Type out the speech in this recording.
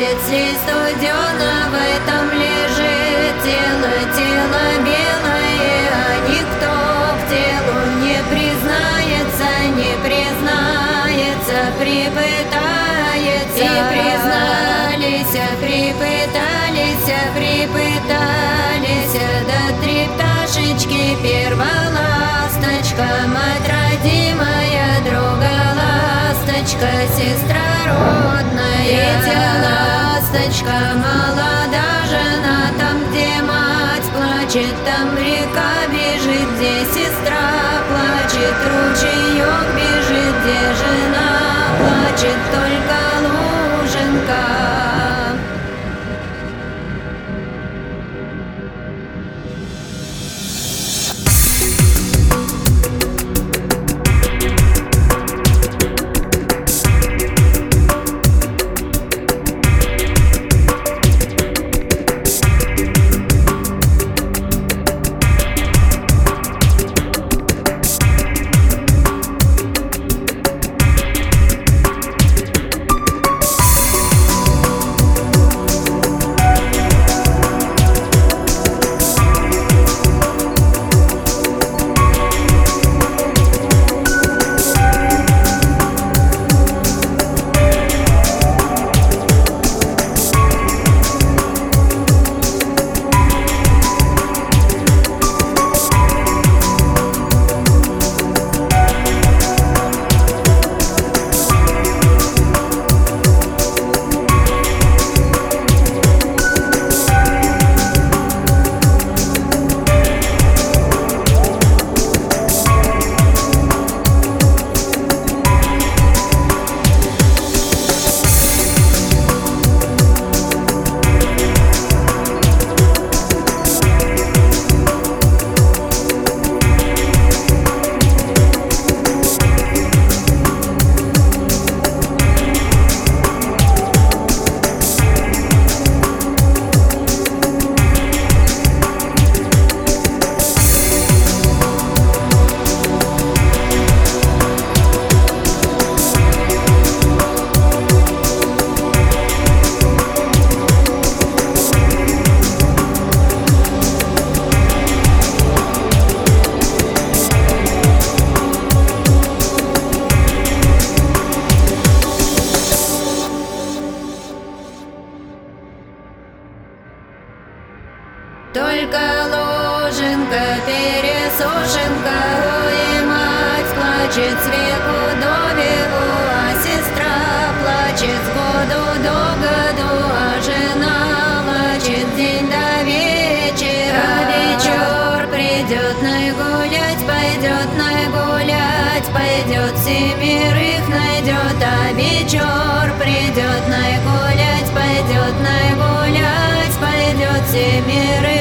Если студено в этом лежит тело, тело белое, а никто к телу не признается, не признается, припытается. И признались, припытались, припытались, да три пташечки, первая ласточка, мать родимая, друга ласточка, сестра родная. Третья ласточка, молода жена, там, где мать плачет, там река бежит, где сестра плачет, ручеек бежит, где жена плачет, плачет с веку до веку, а сестра плачет с году до году, а жена плачет день до вечера. Вечер придет гулять, пойдет гулять, пойдет семерых найдет, а вечер придет гулять, пойдет гулять, пойдет семерых